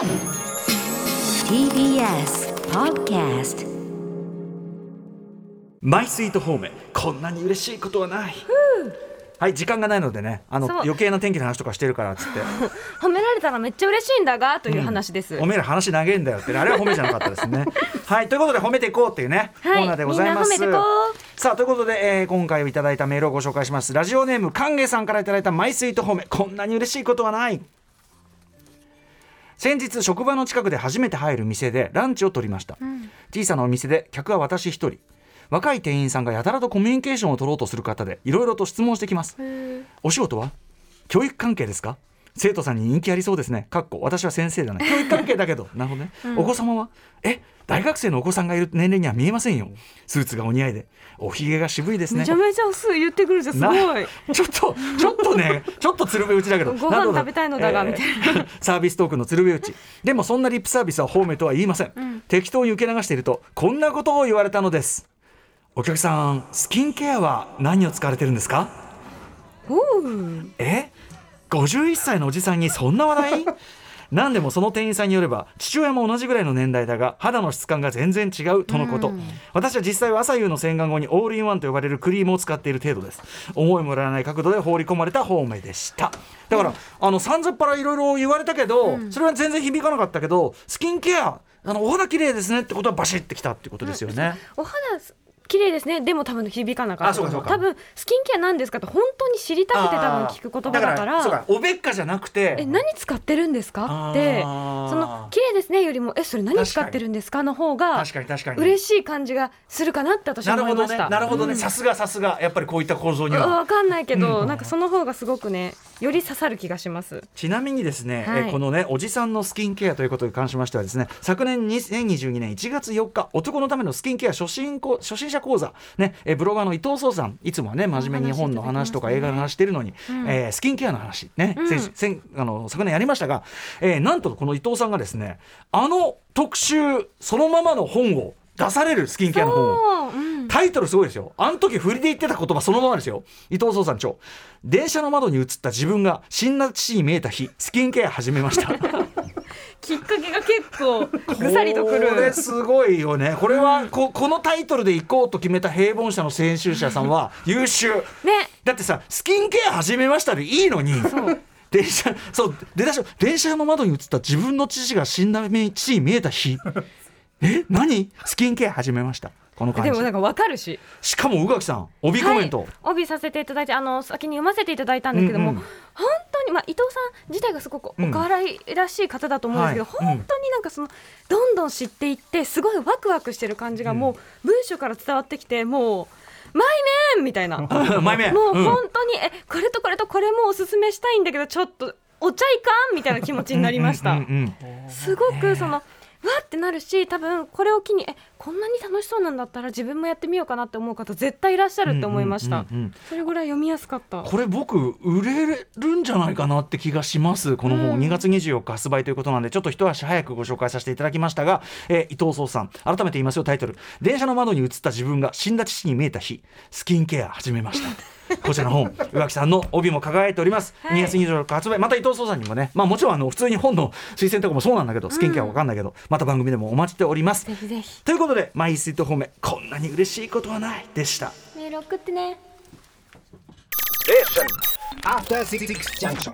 TBS Podcast マイスイートホーム。こんなに嬉しいことはない。はい時間がないのでねあのそう。余計な天気の話とかしてるからっつって。褒められたらめっちゃ嬉しいんだがという話です、おめえら話長えんだよってあれは褒めじゃなかったですね。はいということで褒めていこうっていうね、はい。コーナーでございます。みんな褒めてこさあということで、えー今回いただいたメールをご紹介します。ラジオネーム歓迎さんからいただいたマイスイート褒めこんなに嬉しいことはない先日職場の近くで初めて入る店でランチを取りました、小さなお店で客は私一人。若い店員さんがやたらとコミュニケーションを取ろうとする方でいろいろと質問してきます。お仕事は？教育関係ですか？生徒さんに人気ありそうですね。かっこ私は先生じゃな。い。教育関係だけど、なるほどね。お子様は？え大学生のお子さんがいる年齢には見えませんよ。スーツがお似合いで、おひげが渋いですね。めちゃ。めちゃすぐ言ってくるじゃん。すごい。なちょっとちょっとねちょっと鶴瓶打ちだけど。ご飯食べたいのだがみたいな。サービストークの鶴瓶打ち。でもそんなリップサービスは方面とは言いません、適当に受け流しているとこんなことを言われたのです。お客さんスキンケアは何を使われてるんですか？え？51歳のおじさんにそんな話題？何でもその店員さんによれば父親も同じぐらいの年代だが肌の質感が全然違うとのこと、私は実際は朝夕の洗顔後にオールインワンと呼ばれるクリームを使っている程度です。思いもよらない角度で放り込まれた方面でした。だから、あのさんずっぱらいろいろ言われたけど、それは全然響かなかったけどスキンケアあのお肌綺麗ですねってことはバシッてきたってことですよね、お肌綺麗ですね。でも多分響かなかった。多分スキンケアなんですかって本当に知りたくて多分聞く言葉だから。おべっかじゃなくて。え何使ってるんですか？ってその綺麗ですねよりもえそれ何使ってるんですかの方が確かに確かに。嬉しい感じがするかなって私はなるほどね。思いました。なるほどね。さすがさすが。やっぱりこういった構造には。わかんないけど、うん。なんかその方がすごくねより刺さる気がします。ちなみにですね、はい。えーこのねおじさんのスキンケアということに関しましてはですね昨年2022年1月4日男のためのスキンケア初心こ初心者講座ね、えーブロガーの伊藤壮さんいつもはね真面目に本の話とか映画の話してるのに、えースキンケアの話ね、うん先先あの昨年やりましたが、えーなんとこの伊藤さんがですねあの特集そのままの本を出されるスキンケアの本をうん、タイトルすごいですよ。あの時振りで言ってた言葉そのままですよ。伊藤壮さん長。電車の窓に映った自分が死んだ父に見えた日、スキンケア始めました。きっかけが結構 ぐさりとくる。これすごいよね。これはここのタイトルで行こうと決めた平凡社の編集者さんは優秀。ね、だってさ、スキンケア始めましたでいいのに。そう電車そう出だし電車の窓に映った自分の父が死んだ父に見えた日 え？何？スキンケア始めましたこの感じでもなんかわかるし。しかも宇垣さん帯コメント、はい、帯させていただいてあの先に読ませていただいたんですけども、うんうん本当にまあ伊藤さん自体がすごくお可愛らしい方だと思うんですけど、はい。本当になんかそのどんどん知っていってすごいワクワクしてる感じがもう文章から伝わってきてもう。マイメンみたいな。もう本当に、えこれとこれとこれもおすすめしたいんだけどちょっとお茶いかんみたいな気持ちになりました。うんうんうんすごくそのわってなるし多分これを機にえこんなに楽しそうなんだったら自分もやってみようかなって思う方絶対いらっしゃるって思いました、うんうんうんうん。それぐらい読みやすかった。これ僕売れるんじゃないかなって気がします。この本、うん。2月24日発売ということなんでちょっと一足早くご紹介させていただきましたが、えー伊藤壮さん改めて言いますよタイトル「電車の窓に映った自分が死んだ父に見えた日。スキンケア始めました」こちらの本宇垣さんの帯も輝いております、はい。2月24日発売。また伊藤壮さんにもねまあもちろんあの普通に本の推薦とかもそうなんだけどスキンケアは分かんないけど、また番組でもお待ちしております。ぜひぜひ。ということで「マイスイート方面こんなに嬉しいことはない」でした。メール送ってね。After Six Junction.